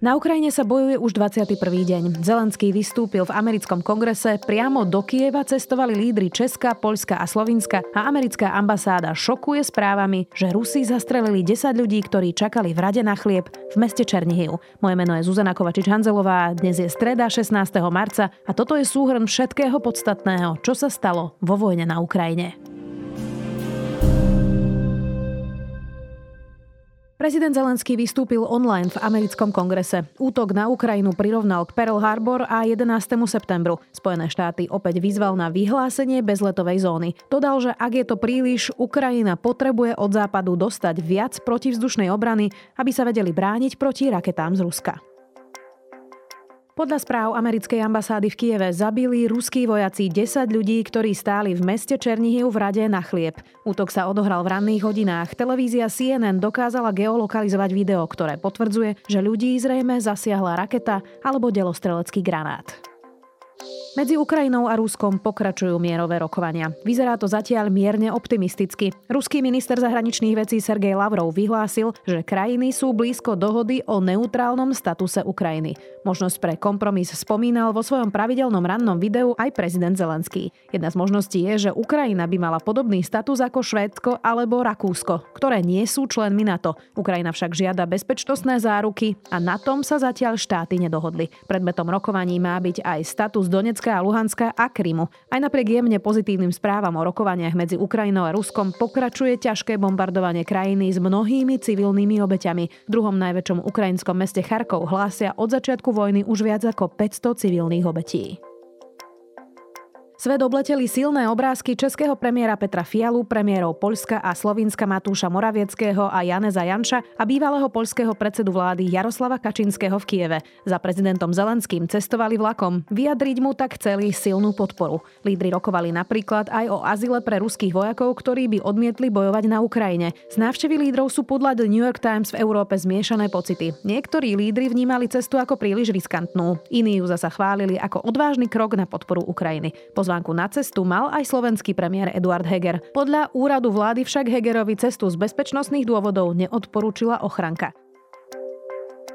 Na Ukrajine sa bojuje už 21. deň. Zelenský vystúpil v americkom kongrese, priamo do Kieva cestovali lídry Česka, Poľska a Slovinska a americká ambasáda šokuje správami, že Rusi zastrelili 10 ľudí, ktorí čakali v rade na chlieb v meste Černihiv. Moje meno je Zuzana Kovačič-Hanzelová, dnes je streda 16. marca a toto je súhrn všetkého podstatného, čo sa stalo vo vojne na Ukrajine. Prezident Zelenský vystúpil online v americkom kongrese. Útok na Ukrajinu prirovnal k Pearl Harbor a 11. septembru. Spojené štáty opäť vyzval na vyhlásenie bezletovej zóny. Dodal, že ak je to príliš, Ukrajina potrebuje od západu dostať viac protivzdušnej obrany, aby sa vedeli brániť proti raketám z Ruska. Podľa správ americkej ambasády v Kieve zabili ruskí vojaci 10 ľudí, ktorí stáli v meste Černihiv v rade na chlieb. Útok sa odohral v ranných hodinách. Televízia CNN dokázala geolokalizovať video, ktoré potvrdzuje, že ľudí zrejme zasiahla raketa alebo delostrelecký granát. Medzi Ukrajinou a Ruskom pokračujú mierové rokovania. Vyzerá to zatiaľ mierne optimisticky. Ruský minister zahraničných vecí Sergej Lavrov vyhlásil, že krajiny sú blízko dohody o neutrálnom statuse Ukrajiny. Možnosť pre kompromis spomínal vo svojom pravidelnom rannom videu aj prezident Zelenský. Jedna z možností je, že Ukrajina by mala podobný status ako Švédsko alebo Rakúsko, ktoré nie sú členmi NATO. Ukrajina však žiada bezpečnostné záruky a na tom sa zatiaľ štáty nedohodli. Predmetom rokovaní má byť aj status Donetsk Donecka a Luhanska a Krymu. Aj napriek jemne pozitívnym správam o rokovaniach medzi Ukrajinou a Ruskom pokračuje ťažké bombardovanie krajiny s mnohými civilnými obeťami. V druhom najväčšom ukrajinskom meste Charkov hlásia od začiatku vojny už viac ako 500 civilných obetí. Svet obleteli silné obrázky českého premiéra Petra Fialu, premiérov Poľska a Slovinska Matúša Moravieckého a Janeza Janša a bývalého poľského predsedu vlády Jaroslava Kačinského v Kieve. Za prezidentom Zelenským cestovali vlakom. Vyjadriť mu tak chceli silnú podporu. Lídry rokovali napríklad aj o azile pre ruských vojakov, ktorí by odmietli bojovať na Ukrajine. Z návštevy lídrov sú podľa The New York Times v Európe zmiešané pocity. Niektorí lídry vnímali cestu ako príliš riskantnú, iní ju zasa chválili ako odvážny krok na podporu Ukrajiny. Pozvánku na cestu mal aj slovenský premiér Eduard Heger. Podľa úradu vlády však Hegerovi cestu z bezpečnostných dôvodov neodporúčila ochranka.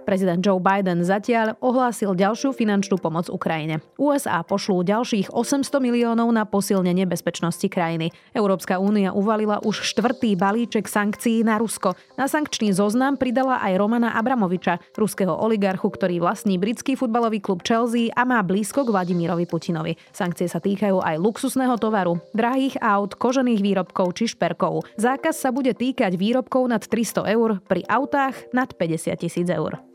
Prezident Joe Biden zatiaľ ohlásil ďalšiu finančnú pomoc Ukrajine. USA pošlú ďalších 800 miliónov na posilnenie bezpečnosti krajiny. Európska únia uvalila už štvrtý balíček sankcií na Rusko. Na sankčný zoznam pridala aj Romana Abramoviča, ruského oligarchu, ktorý vlastní britský futbalový klub Chelsea a má blízko k Vladimirovi Putinovi. Sankcie sa týkajú aj luxusného tovaru, drahých aut, kožených výrobkov či šperkov. Zákaz sa bude týkať výrobkov nad 300 eur, pri autách nad 50 tisíc eur.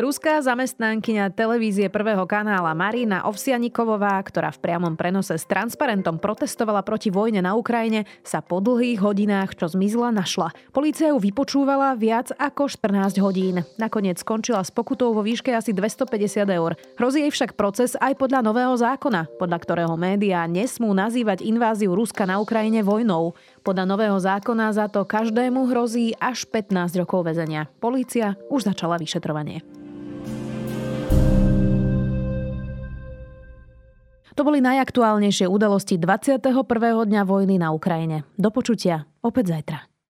Ruská zamestnankyňa televízie prvého kanála Marina Ovsianikovová, ktorá v priamom prenose s transparentom protestovala proti vojne na Ukrajine, sa po dlhých hodinách, čo zmizla, našla. Polícia ju vypočúvala viac ako 14 hodín. Nakoniec skončila s pokutou vo výške asi 250 eur. Hrozí jej však proces aj podľa nového zákona, podľa ktorého médiá nesmú nazývať inváziu Ruska na Ukrajine vojnou. Podľa nového zákona za to každému hrozí až 15 rokov väzenia. Polícia už začala vyšetrovanie. To boli najaktuálnejšie udalosti 21. dňa vojny na Ukrajine. Do počutia opäť zajtra.